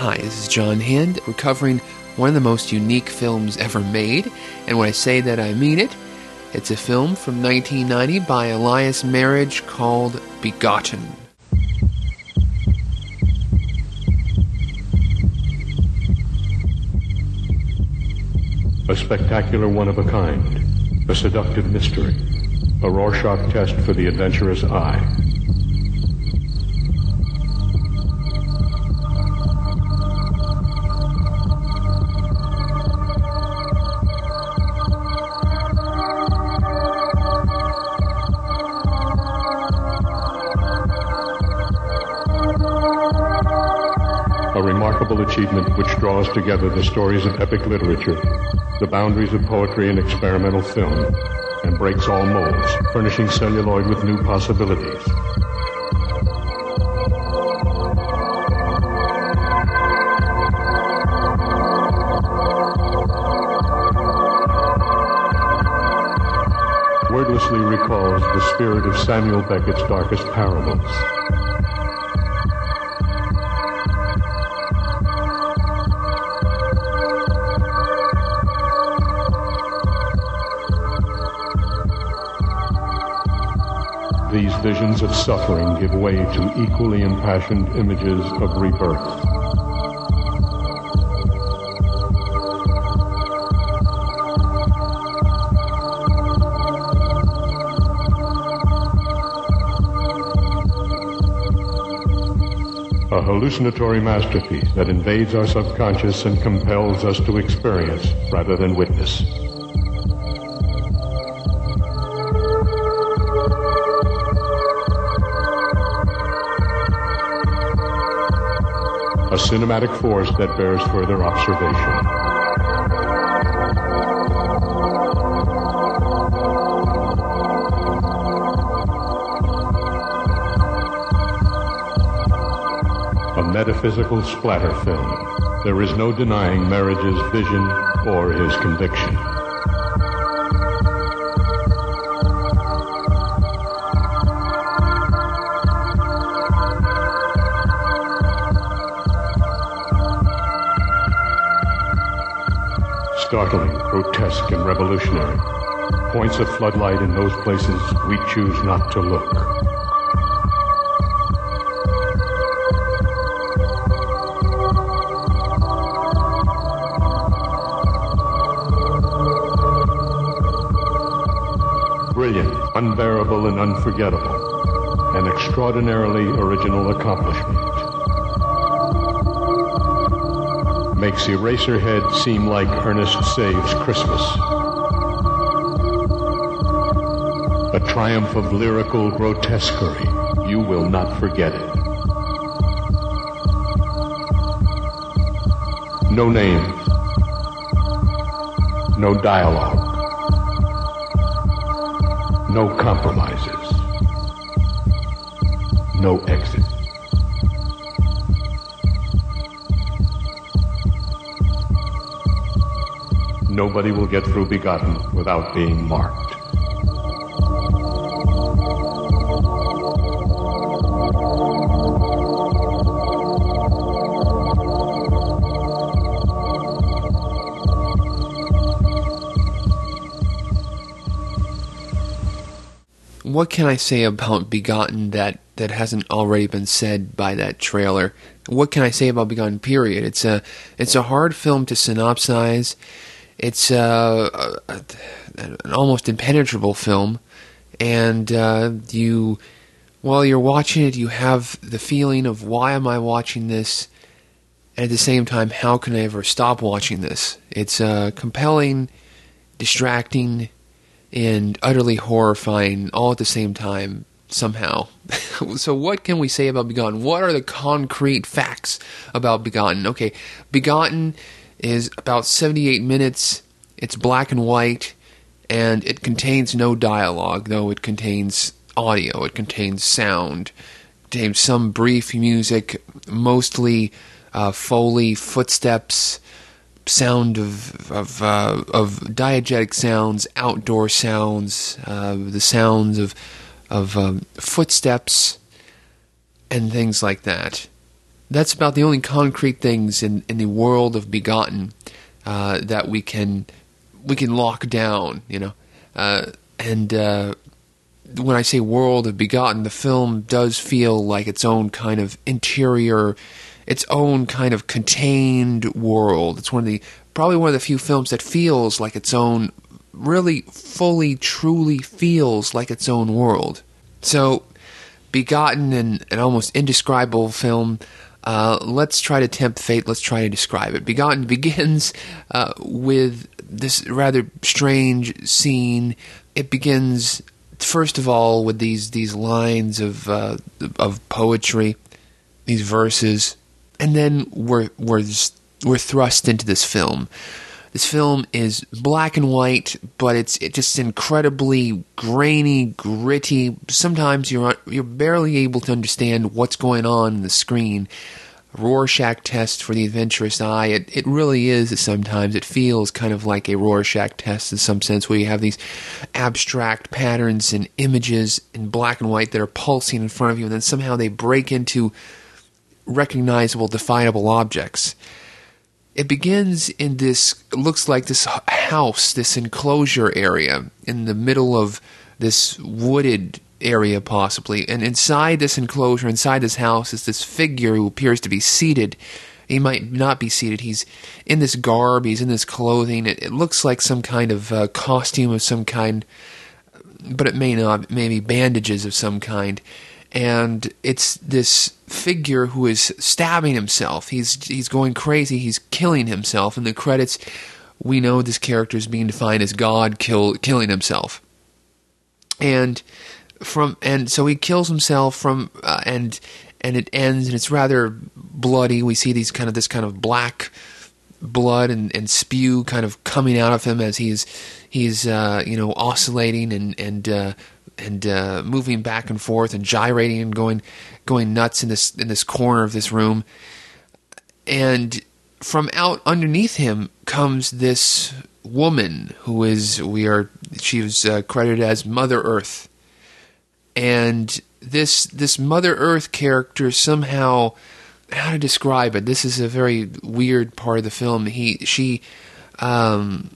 Hi, this is John Hand. We're covering one of the most unique films ever made, and when I say that, I mean it. It's a film from 1990 by Elias Merhige called Begotten. A spectacular one of a kind, a seductive mystery, a Rorschach test for the adventurous eye. Draws together the stories of epic literature, the boundaries of poetry and experimental film, and breaks all molds, furnishing celluloid with new possibilities. Wordlessly recalls the spirit of Samuel Beckett's darkest parables. Visions of suffering give way to equally impassioned images of rebirth. A hallucinatory masterpiece that invades our subconscious and compels us to experience rather than witness. A cinematic force that bears further observation. A metaphysical splatter film. There is no denying Merhige's vision or his conviction. Startling, grotesque, and revolutionary. Points of floodlight in those places we choose not to look. Brilliant, unbearable, and unforgettable. An extraordinarily original accomplishment. Makes Eraserhead seem like Ernest Saves Christmas. A triumph of lyrical grotesquerie. You will not forget it. No names. No dialogue. No compromises. No exit. Nobody will get through Begotten without being marked. What can I say about Begotten that, that hasn't already been said by that trailer? What can I say about Begotten? Period. It's a it's a hard film to synopsize. It's uh, an almost impenetrable film, and uh, you, while you're watching it, you have the feeling of why am I watching this, and at the same time, how can I ever stop watching this? It's uh, compelling, distracting, and utterly horrifying all at the same time somehow. so what can we say about Begotten? What are the concrete facts about Begotten? Okay, Begotten is about 78 minutes. It's black and white, and it contains no dialogue, though it contains audio, it contains sound, it contains some brief music, mostly uh, Foley footsteps, sound of of, uh, of diegetic sounds, outdoor sounds, uh, the sounds of of um, footsteps, and things like that. That's about the only concrete things in, in the world of Begotten uh, that we can we can lock down, you know. Uh, and uh, when I say world of Begotten, the film does feel like its own kind of interior, its own kind of contained world. It's one of the probably one of the few films that feels like its own, really fully, truly feels like its own world. So, Begotten and an almost indescribable film. Uh, let's try to tempt fate. Let's try to describe it. Begotten begins uh, with this rather strange scene. It begins first of all with these these lines of uh, of poetry, these verses, and then we're we're we're thrust into this film. This film is black and white, but it's it's just incredibly grainy, gritty. Sometimes you're you're barely able to understand what's going on in the screen. Rorschach test for the adventurous eye. It it really is sometimes. It feels kind of like a Rorschach test in some sense, where you have these abstract patterns and images in black and white that are pulsing in front of you, and then somehow they break into recognizable, definable objects. It begins in this looks like this house, this enclosure area in the middle of this wooded area, possibly. And inside this enclosure, inside this house, is this figure who appears to be seated. He might not be seated. He's in this garb. He's in this clothing. It, it looks like some kind of uh, costume of some kind, but it may not. Maybe bandages of some kind. And it's this figure who is stabbing himself. He's he's going crazy. He's killing himself. In the credits, we know this character is being defined as God kill, killing himself. And from and so he kills himself from uh, and and it ends and it's rather bloody. We see these kind of this kind of black blood and, and spew kind of coming out of him as he's he's uh, you know oscillating and and uh, and uh, moving back and forth and gyrating and going going nuts in this in this corner of this room. And from out underneath him comes this woman who is we are she was uh, credited as Mother Earth and this this Mother Earth character somehow how to describe it. This is a very weird part of the film. He she um,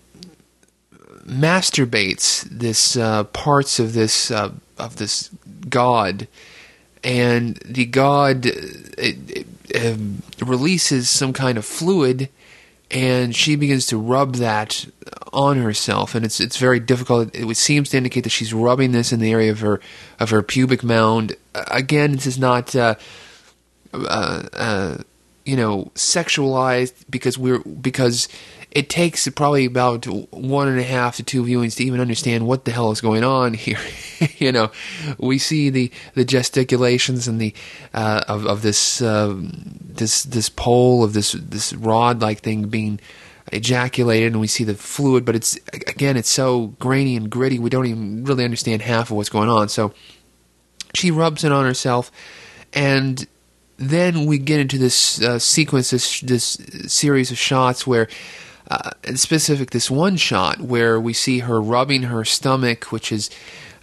masturbates this uh, parts of this uh, of this god, and the god it, it, it releases some kind of fluid and she begins to rub that on herself, and it's it's very difficult. It seems to indicate that she's rubbing this in the area of her of her pubic mound. Again, this is not. Uh, uh, uh, you know, sexualized because we're because it takes probably about one and a half to two viewings to even understand what the hell is going on here. you know, we see the, the gesticulations and the uh, of of this uh, this this pole of this this rod like thing being ejaculated, and we see the fluid. But it's again, it's so grainy and gritty. We don't even really understand half of what's going on. So she rubs it on herself, and then we get into this uh, sequence, this this series of shots where uh, specific this one shot where we see her rubbing her stomach, which is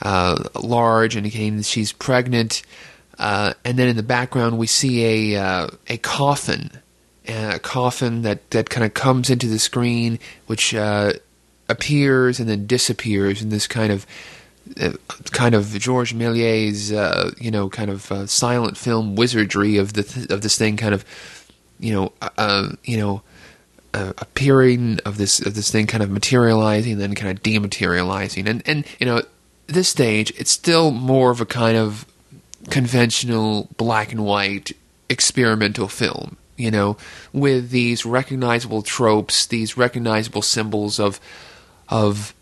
uh, large, indicating that she's pregnant. Uh, and then in the background, we see a uh, a coffin, a coffin that, that kind of comes into the screen, which uh, appears and then disappears in this kind of uh, kind of Georges Méliès, uh, you know, kind of uh, silent film wizardry of the th- of this thing, kind of, you know, uh, you know, uh, appearing of this of this thing kind of materializing, then kind of dematerializing, and and you know this stage it's still more of a kind of conventional black and white experimental film, you know, with these recognizable tropes, these recognizable symbols of of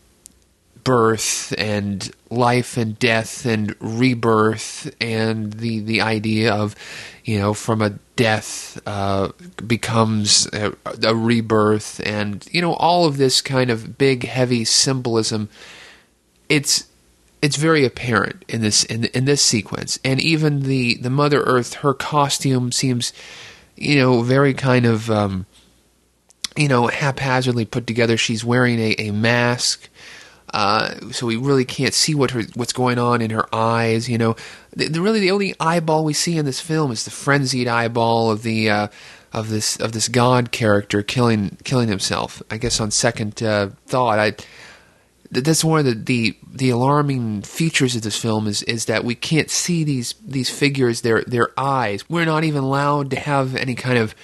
birth and life and death and rebirth and the the idea of you know from a death uh, becomes a, a, rebirth and you know all of this kind of big heavy symbolism it's it's very apparent in this in, in this sequence. And even the the mother earth her costume seems you know very kind of um, you know haphazardly put together. She's wearing a, a mask Uh, so we really can't see what her what's going on in her eyes. You know, the, the, really the only eyeball we see in this film is the frenzied eyeball of the uh, of this of this god character killing killing himself. I guess on second uh, thought, I that's one of the, the the alarming features of this film is is that we can't see these these figures their their eyes. We're not even allowed to have any kind of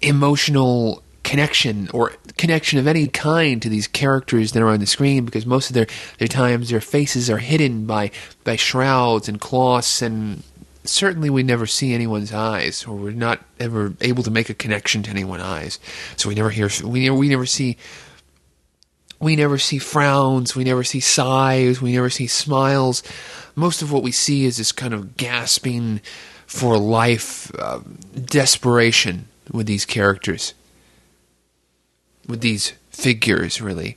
emotional connection or connection of any kind to these characters that are on the screen because most of their, their times their faces are hidden by, by shrouds and cloths and certainly we never see anyone's eyes or we're not ever able to make a connection to anyone's eyes. So we never hear we, never, we never see we never see frowns we never see sighs we never see smiles. Most of what we see is this kind of gasping for life uh, desperation with these characters with these figures, really.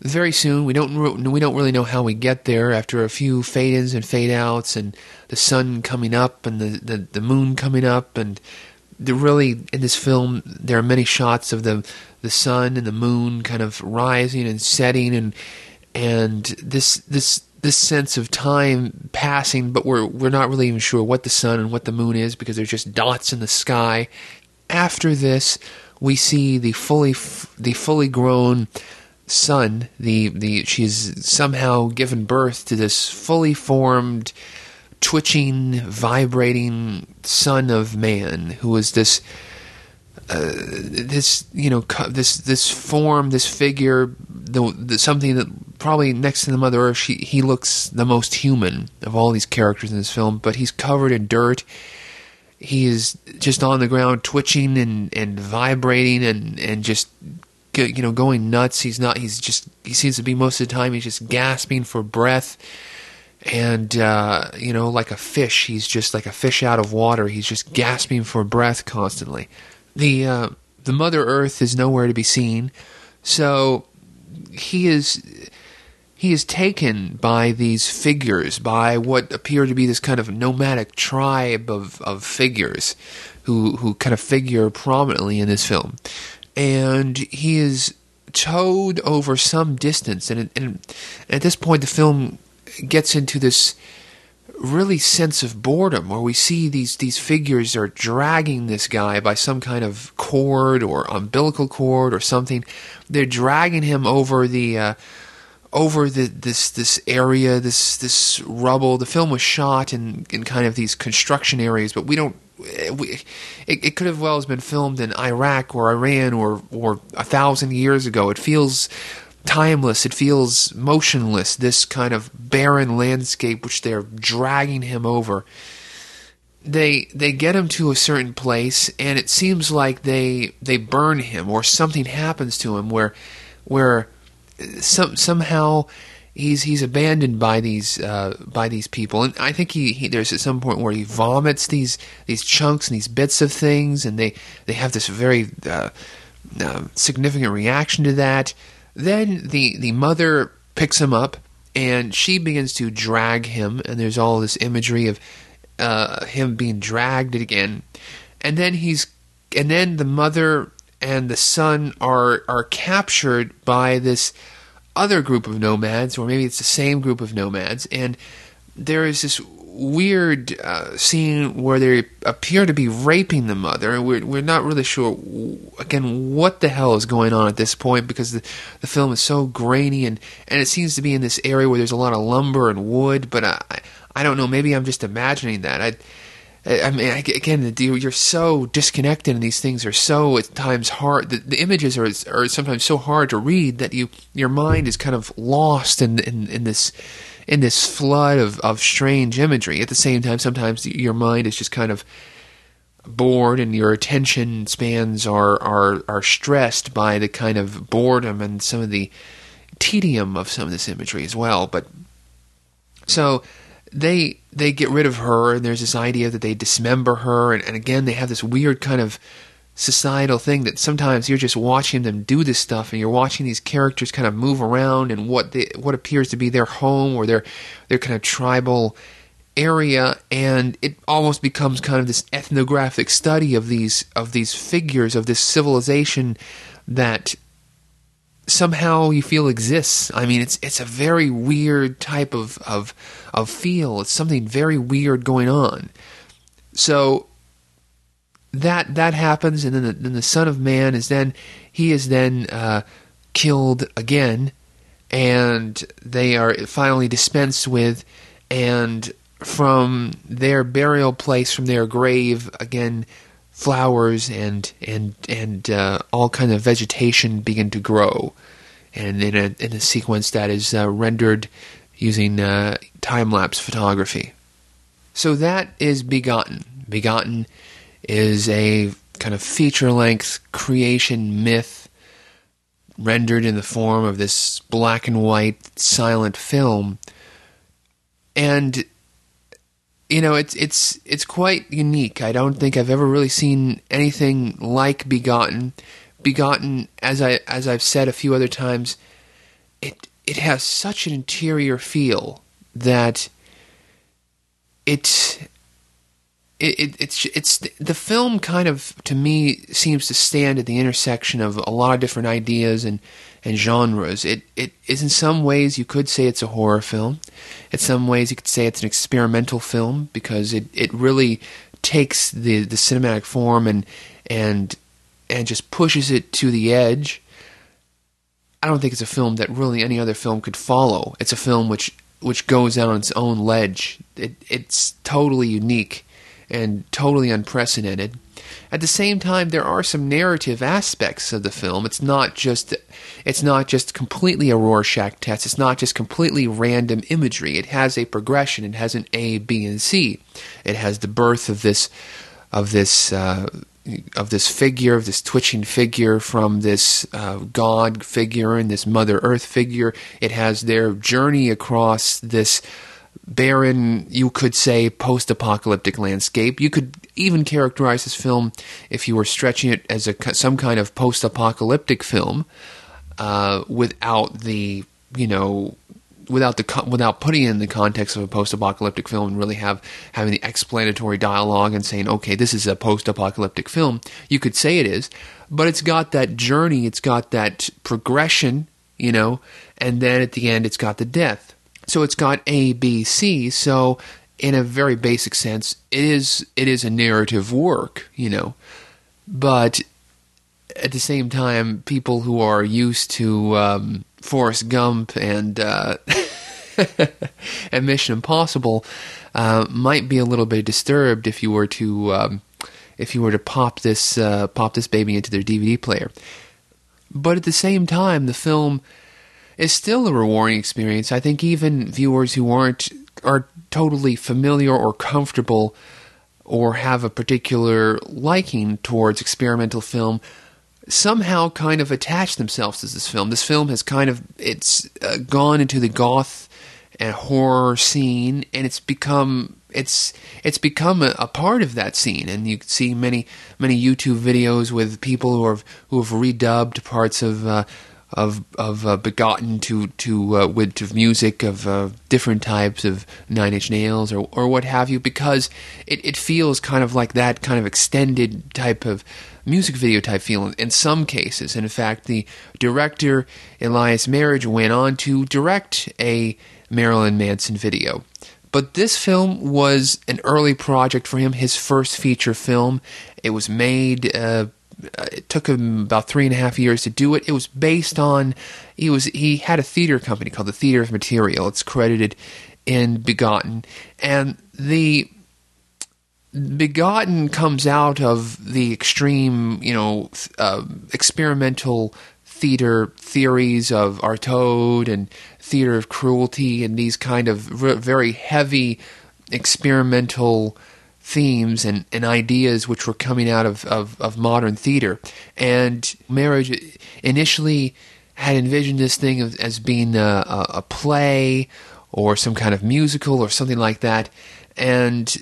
Very soon, we don't we don't really know how we get there. After a few fade ins and fade outs, and the sun coming up, and the, the, the moon coming up, and the really in this film there are many shots of the the sun and the moon kind of rising and setting, and and this this this sense of time passing, but we're we're not really even sure what the sun and what the moon is because they're just dots in the sky. After this, we see the fully the fully grown son. The the she's somehow given birth to this fully formed, twitching, vibrating son of man who is this. Uh, this you know this this form this figure the, the, something that probably next to the mother earth she, he looks the most human of all these characters in this film but he's covered in dirt he is just on the ground twitching and, and vibrating and, and just you know going nuts. He's not he's just he seems to be most of the time he's just gasping for breath. And uh, you know like a fish he's just like a fish out of water. He's just gasping for breath constantly. The uh, the mother earth is nowhere to be seen. So he is he is taken by these figures, by what appear to be this kind of nomadic tribe of, of figures who, who kind of figure prominently in this film. And he is towed over some distance. And, and, at this point, the film gets into this really sense of boredom where we see these these figures are dragging this guy by some kind of cord or umbilical cord or something they're dragging him over the uh, over the, this this area, this this rubble. The film was shot in, in kind of these construction areas, but we don't. Eh, we, it, it could have well been filmed in Iraq or Iran or or a thousand years ago. It feels timeless. It feels motionless. This kind of barren landscape which they're dragging him over. They they get him to a certain place, and it seems like they they burn him or something happens to him where where some somehow he's he's abandoned by these uh, by these people, and I think he, he, there's at some point where he vomits these these chunks and these bits of things, and they they have this very uh, uh, significant reaction to that. Then the the mother picks him up, and she begins to drag him, and there's all this imagery of uh, him being dragged again, and then he's and then the mother and the son are are captured by this other group of nomads, or maybe it's the same group of nomads, and there is this weird uh, scene where they appear to be raping the mother, and we're we're not really sure again what the hell is going on at this point because the the film is so grainy and and it seems to be in this area where there's a lot of lumber and wood, but I I don't know maybe I'm just imagining that. I I mean, again, you're so disconnected, and these things are so at times hard. The, the images are are sometimes so hard to read that you your mind is kind of lost in in, in this in this flood of, of strange imagery. At the same time, sometimes your mind is just kind of bored, and your attention spans are are are stressed by the kind of boredom and some of the tedium of some of this imagery as well. But so they they get rid of her, and there's this idea that they dismember her, and, and again they have this weird kind of societal thing that sometimes you're just watching them do this stuff, and you're watching these characters kind of move around in what they, what appears to be their home or their their kind of tribal area, and it almost becomes kind of this ethnographic study of these of these figures of this civilization that somehow you feel exists. I mean, it's it's a very weird type of of of feel. It's something very weird going on. So that that happens, and then the, then the Son of Man is then he is then uh, killed again, and they are finally dispensed with, and from their burial place, from their grave, again flowers and and and uh, all kind of vegetation begin to grow, and in a in a sequence that is uh, rendered using uh, time lapse photography. So that is Begotten. Begotten is a kind of feature length creation myth rendered in the form of this black and white silent film. And you know, it's it's it's quite unique. I don't think I've ever really seen anything like Begotten. Begotten, as I as I've said a few other times, it it has such an interior feel that it it, it, it's it's the film kind of to me seems to stand at the intersection of a lot of different ideas and and genres. It it is in some ways you could say it's a horror film. In some ways you could say it's an experimental film because it, it really takes the, the cinematic form and and and just pushes it to the edge. I don't think it's a film that really any other film could follow. It's a film which which goes out on its own ledge. It, it's totally unique and totally unprecedented. At the same time, there are some narrative aspects of the film. It's not just it's not just completely a Rorschach test. It's not just completely random imagery. It has a progression. It has an A, B, and C. It has the birth of this of this uh, of this figure, of this twitching figure from this uh, God figure and this Mother Earth figure. It has their journey across this barren, you could say, post apocalyptic landscape. You could even characterize this film, if you were stretching it as a, some kind of post apocalyptic film, uh, without the, you know, without the without putting it in the context of a post-apocalyptic film and really have having the explanatory dialogue and saying okay this is a post-apocalyptic film you could say it is but it's got that journey it's got that progression you know and then at the end it's got the death so it's got A, B, C. So in a very basic sense, it is it is a narrative work, you know. But at the same time, people who are used to um, Forrest Gump and uh, and Mission Impossible uh, might be a little bit disturbed if you were to um, if you were to pop this uh, pop this baby into their DVD player. But at the same time, the film is still a rewarding experience. I think even viewers who aren't are totally familiar or comfortable or have a particular liking towards experimental film somehow kind of attach themselves to this film. This film has kind of it's uh, gone into the goth and horror scene and it's become it's it's become a, a, part of that scene and you see many many YouTube videos with people who have who have redubbed parts of uh, of of uh, begotten to to uh, with to music of uh, different types of Nine Inch Nails or or what have you because it, it feels kind of like that kind of extended type of music video type feel in some cases. And in fact, the director Elias Merhige went on to direct a Marilyn Manson video. But this film was an early project for him, his first feature film. It was made uh, it took him about three and a half years to do it. It was based on he was he had a theater company called the Theater of Material. It's credited in Begotten, and the Begotten comes out of the extreme, you know, uh, experimental theater theories of Artaud and theater of cruelty and these kind of very heavy experimental themes and, and ideas which were coming out of, of, of modern theater. And Merhige initially had envisioned this thing as being a, a, a play or some kind of musical or something like that. And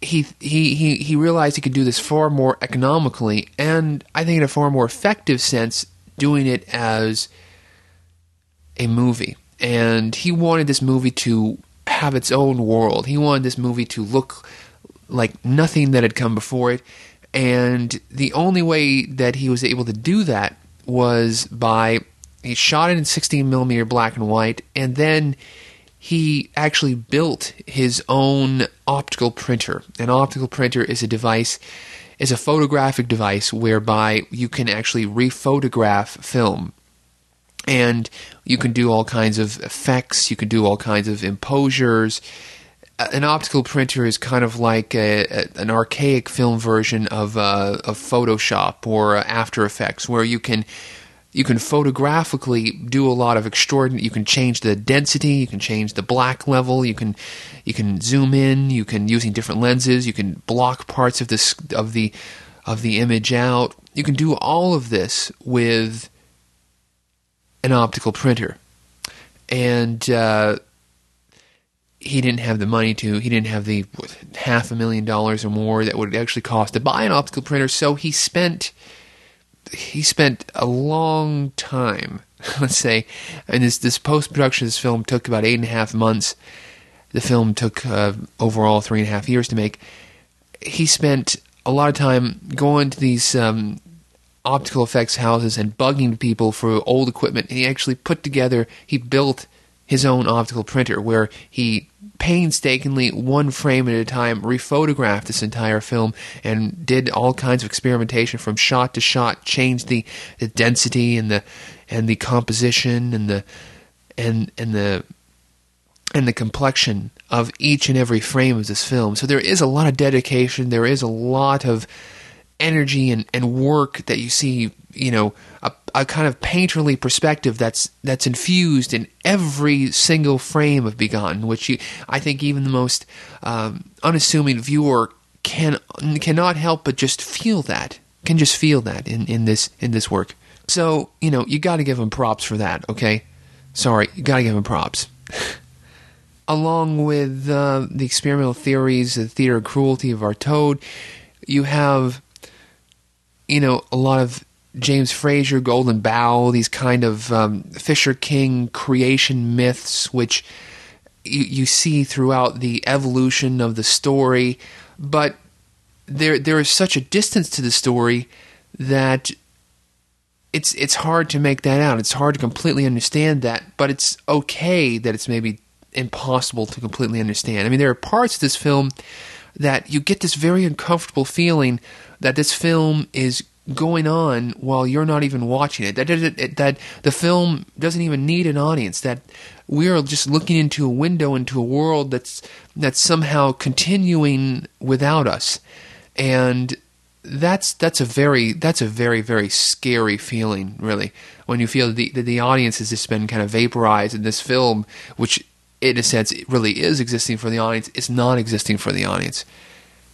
he, he, he, he realized he could do this far more economically and I think in a far more effective sense doing it as a movie. And he wanted this movie to have its own world. He wanted this movie to look like nothing that had come before it. And the only way that he was able to do that was by he shot it in 16 millimeter black and white, and then he actually built his own optical printer. An optical printer is a device, is a photographic device whereby you can actually rephotograph film. And you can do all kinds of effects, you can do all kinds of imposures. An optical printer is kind of like a, a, an archaic film version of, uh, of Photoshop or After Effects, where you can you can photographically do a lot of extraordinary you can change the density you can change the black level you can you can zoom in you can using different lenses you can block parts of this of the of the image out. You can do all of this with an optical printer. And uh, he didn't have the money to he didn't have the what, half a million dollars or more that would actually cost to buy an optical printer so he spent he spent a long time, let's say, and this this post production this film took about eight and a half months. The film took uh, overall three and a half years to make. He spent a lot of time going to these um, optical effects houses and bugging people for old equipment. And he actually put together, he built his own optical printer where he painstakingly, one frame at a time, rephotographed this entire film and did all kinds of experimentation from shot to shot, changed the, the density and the and the composition and the and and the and the complexion of each and every frame of this film. So there is a lot of dedication, there is a lot of energy and, and work that you see, you know, a, a kind of painterly perspective that's that's infused in every single frame of Begotten, which you, I think even the most um, unassuming viewer can cannot help but just feel that, can just feel that in, in this in this work. So you know you got to give him props for that. Okay, sorry, you got to give him props. Along with uh, the experimental theories, the theater of cruelty of Artaud, you have you know, a lot of James Frazer, Golden Bough, these kind of um, Fisher King creation myths, which you, you see throughout the evolution of the story, but there there is such a distance to the story that it's it's hard to make that out. It's hard to completely understand that, but it's okay that it's maybe impossible to completely understand. I mean, there are parts of this film that you get this very uncomfortable feeling that this film is going on while you're not even watching it. That, that, that the film doesn't even need an audience. That we are just looking into a window into a world that's that's somehow continuing without us, and that's that's a very that's a very very scary feeling, really, when you feel that the, that the audience has just been kind of vaporized in this film, which in a sense really is existing for the audience. It's not existing for the audience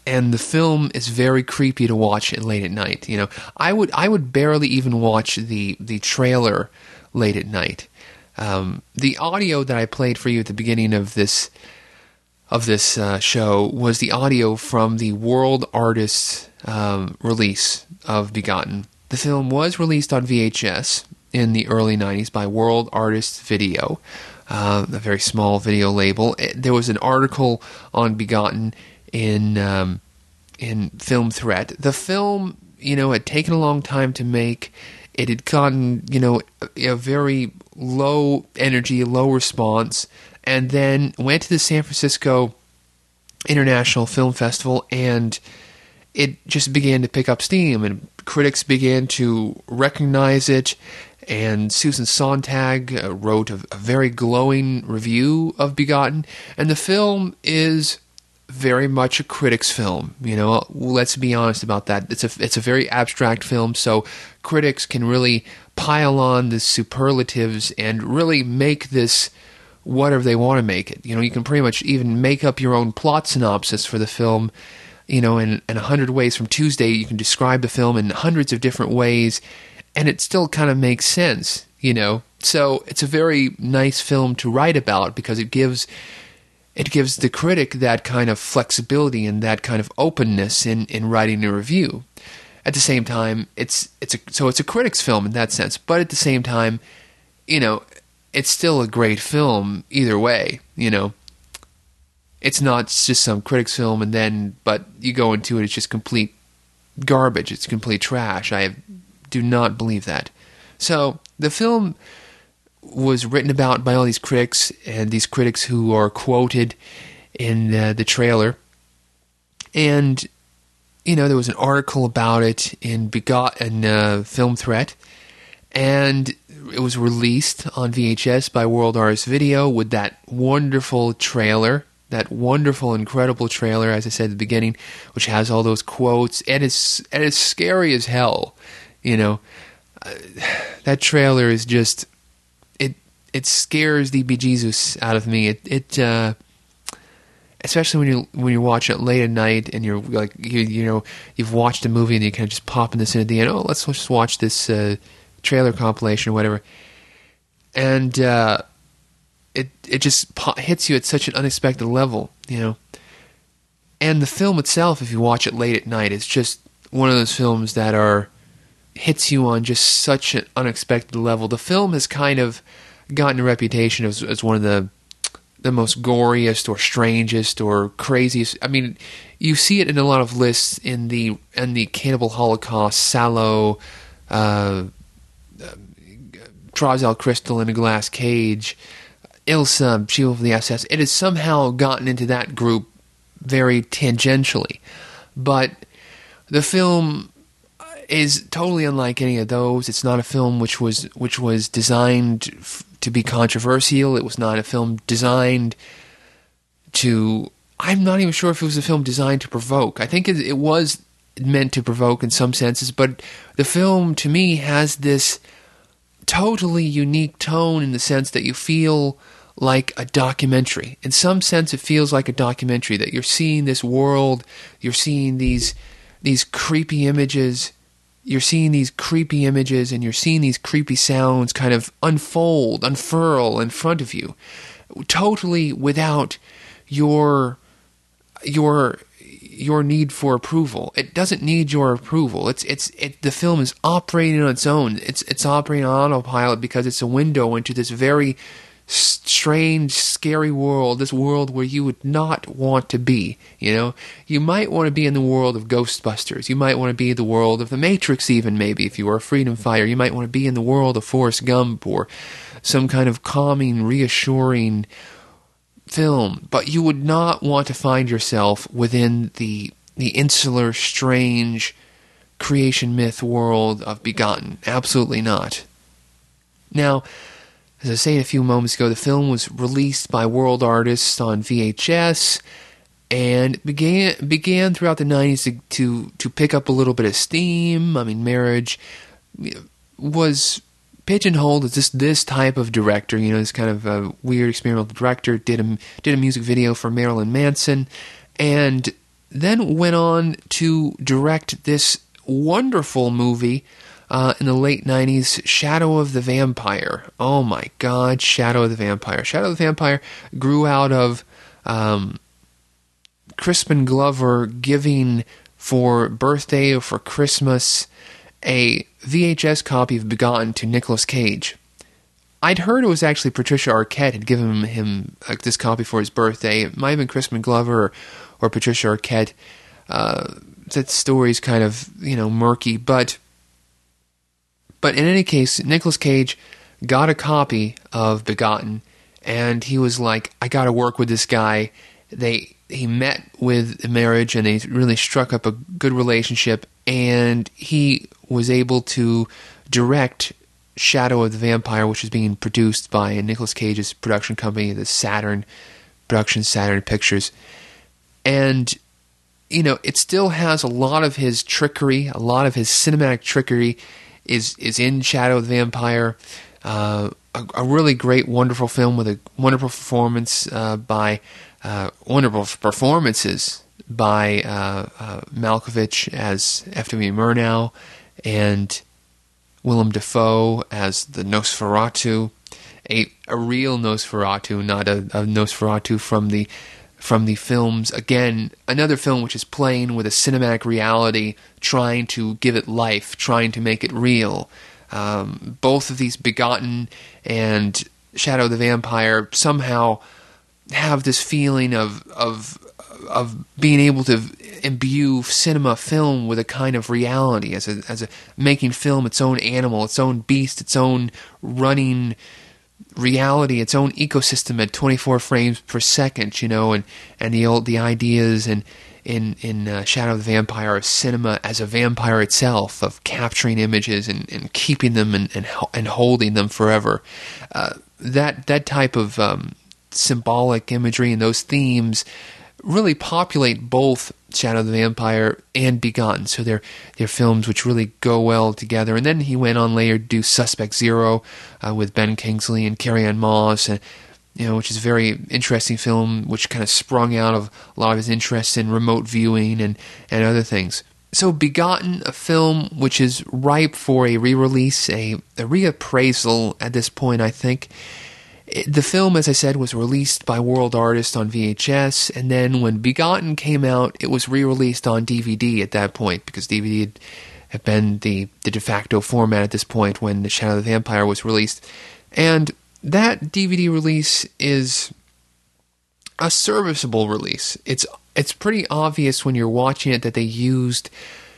and the film is very creepy to watch late at night. You know, I would I would barely even watch the the trailer late at night. Um, the audio that I played for you at the beginning of this of this uh, show was the audio from the World Artists um, release of Begotten. The film was released on VHS in the early '90s by World Artists Video, uh, a very small video label. There was an article on Begotten in um, in Film Threat. The film, you know, had taken a long time to make. It had gotten, you know, a, a very low energy, low response, and then went to the San Francisco International Film Festival and it just began to pick up steam and critics began to recognize it and Susan Sontag uh, wrote a, a, very glowing review of Begotten and the film is very much a critic's film. You know, let's be honest about that. It's a it's a very abstract film, so critics can really pile on the superlatives and really make this whatever they want to make it. You know, you can pretty much even make up your own plot synopsis for the film. You know, in in a hundred ways from Tuesday, you can describe the film in hundreds of different ways, and it still kind of makes sense. You know, so it's a very nice film to write about because it gives it gives the critic that kind of flexibility and that kind of openness in, in writing a review. At the same time, it's it's a, so it's a critic's film in that sense, but at the same time, you know, it's still a great film either way. You know, it's not just some critic's film and then, but you go into it, it's just complete garbage. It's complete trash. I do not believe that. So the film was written about by all these critics, and these critics who are quoted in uh, the trailer. And you know, there was an article about it in Begot and uh, Film Threat, and it was released on VHS by World Artists Video with that wonderful trailer, that wonderful, incredible trailer, as I said at the beginning, which has all those quotes, and it's and it's scary as hell. You know, uh, that trailer is just it scares the bejesus out of me. It it. Uh, especially when you when you're watching it late at night and you're like you you know you've watched a movie and you kind of just popping this in at the end. Oh, let's just watch this uh, trailer compilation or whatever, and uh, it it just po- hits you at such an unexpected level, you know. And the film itself, if you watch it late at night, it's just one of those films that are hits you on just such an unexpected level. The film has kind of gotten a reputation as, as one of the the most goriest or strangest or craziest. I mean, you see it in a lot of lists in the in the Cannibal Holocaust, Salò, uh, uh, Crystal in a Glass Cage, Ilsa, She of the SS. It has somehow gotten into that group very tangentially, but the film is totally unlike any of those. It's not a film which was which was designed f- to be controversial. It was not a film designed to. I'm not even sure if it was a film designed to provoke. I think it, it was meant to provoke in some senses, but the film to me has this totally unique tone in the sense that you feel like a documentary. In some sense, it feels like a documentary that you're seeing this world, you're seeing these these creepy images you're seeing these creepy images and you're seeing these creepy sounds kind of unfold, unfurl in front of you, totally without your your your need for approval. It doesn't need your approval. It's it's it, the film is operating on its own. It's it's operating on autopilot because it's a window into this very strange, scary world, this world where you would not want to be. You know, you might want to be in the world of Ghostbusters. You might want to be in the world of The Matrix, even maybe if you were a freedom fighter. You might want to be in the world of Forrest Gump or some kind of calming, reassuring film. But you would not want to find yourself within the the insular, strange creation myth world of Begotten. Absolutely not. Now, as I saying a few moments ago, the film was released by World Artists on VHS and began began throughout the 90s to, to, to pick up a little bit of steam. I mean, Merhige was pigeonholed as this this type of director, you know, this kind of a weird experimental director. Did a did a music video for Marilyn Manson, and then went on to direct this wonderful movie uh, in the late 90s, Shadow of the Vampire. Oh my god, Shadow of the Vampire. Shadow of the Vampire grew out of um, Crispin Glover giving for birthday or for Christmas a VHS copy of Begotten to Nicolas Cage. I'd heard it was actually Patricia Arquette had given him this copy for his birthday. It might have been Crispin Glover or, or Patricia Arquette. Uh, that story's kind of you know murky, but but in any case, Nicolas Cage got a copy of Begotten, and he was like, "I got to work with this guy." They he met with the Merhige, and they really struck up a good relationship, and he was able to direct Shadow of the Vampire, which is being produced by Nicolas Cage's production company, the Saturn Production Saturn Pictures, and you know it still has a lot of his trickery, a lot of his cinematic trickery is is in Shadow of the Vampire. Uh, a, a, really great, wonderful film with a wonderful performance uh, by uh, wonderful performances by uh, uh, Malkovich as F.W. Murnau and Willem Dafoe as the Nosferatu, a a real Nosferatu, not a, a Nosferatu from the from the films. Again, another film which is playing with a cinematic reality, trying to give it life, trying to make it real. Um, both of these Begotten and Shadow of the Vampire somehow have this feeling of of of being able to imbue cinema film with a kind of reality as a as a making film its own animal, its own beast, its own running reality, its own ecosystem at 24 frames per second, you know, and and the old the ideas and in in uh, Shadow of the Vampire of cinema as a vampire itself, of capturing images and, and keeping them and, and and holding them forever. Uh, that that type of um, symbolic imagery and those themes really populate both Shadow the Vampire and Begotten. So they're they're films which really go well together. And then he went on later to do Suspect Zero uh, with Ben Kingsley and Carrie-Anne Moss, and you know, which is a very interesting film, which kind of sprung out of a lot of his interest in remote viewing and and other things. So, Begotten, a film which is ripe for a re-release, a, a reappraisal at this point, I think the film, as I said, was released by World Artist on VHS, and then when Begotten came out, it was re-released on DVD at that point because DVD had been the, the de facto format at this point when The Shadow of the Vampire was released. And that DVD release is a serviceable release. It's it's pretty obvious when you're watching it that they used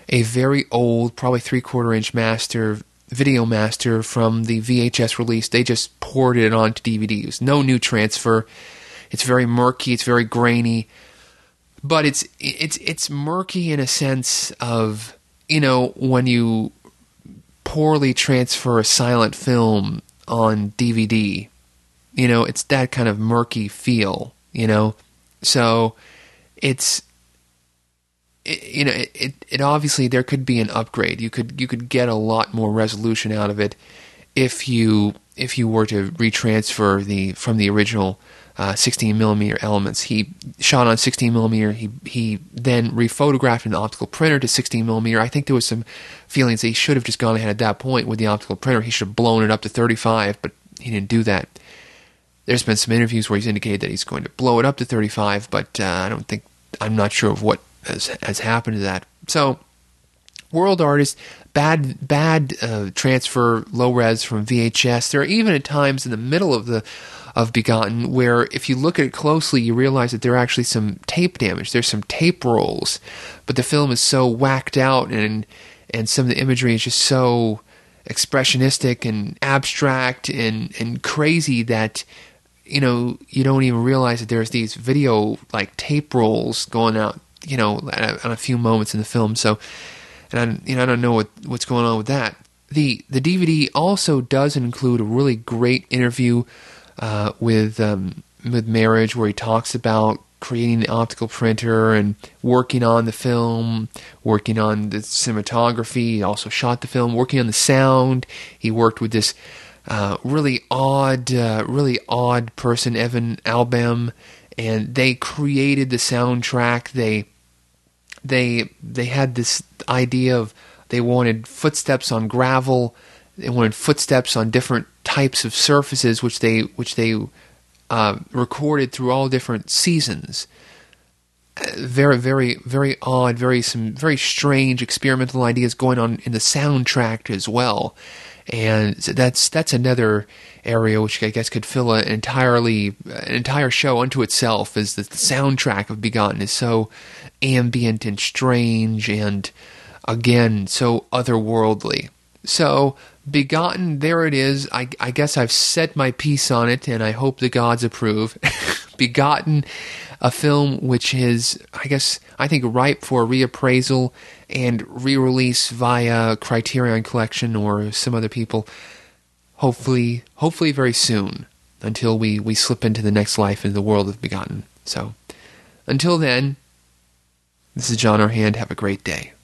a very old, probably three quarter inch master Video Master from the VHS release. They just poured it onto DVDs. No new transfer. It's very murky. It's very grainy, but it's it's it's murky in a sense of you know when you poorly transfer a silent film on DVD. You know, it's that kind of murky feel. You know, so it's it, you know, it, it, it obviously there could be an upgrade. You could you could get a lot more resolution out of it if you if you were to retransfer the from the original uh, 16 millimeter elements. He shot on 16 millimeter. He he then rephotographed an optical printer to 16 millimeter. I think there was some feelings that he should have just gone ahead at that point with the optical printer. He should have blown it up to 35, but he didn't do that. There's been some interviews where he's indicated that he's going to blow it up to 35, but uh, I don't think I'm not sure of what has, has happened to that. So, World artists, bad bad uh, transfer, low res from VHS. There are even at times in the middle of the of Begotten where if you look at it closely, you realize that there are actually some tape damage. There's some tape rolls, but the film is so whacked out and and some of the imagery is just so expressionistic and abstract and and crazy that you know you don't even realize that there's these video like tape rolls going out you know, on a few moments in the film. So, and I, you know, I don't know what what's going on with that. The the DVD also does include a really great interview uh, with um, with Merhige, where he talks about creating the optical printer and working on the film, working on the cinematography. He also shot the film, working on the sound. He worked with this uh, really odd, uh, really odd person, Evan Albam, and they created the soundtrack. They they they had this idea of they wanted footsteps on gravel, they wanted footsteps on different types of surfaces, which they which they uh, recorded through all different seasons. Very, very, very odd, very some very strange experimental ideas going on in the soundtrack as well, and that's that's another area which I guess could fill an entirely an entire show unto itself. Is that the soundtrack of Begotten is so ambient and strange and again so otherworldly. So Begotten, there it is. I, I guess I've set my piece on it, and I hope the gods approve. Begotten, a film which is, I guess, I think ripe for reappraisal and re-release via Criterion Collection or some other people. Hopefully, hopefully very soon. Until we, we slip into the next life in the world of Begotten. So, until then, this is John O'Hand. Have a great day.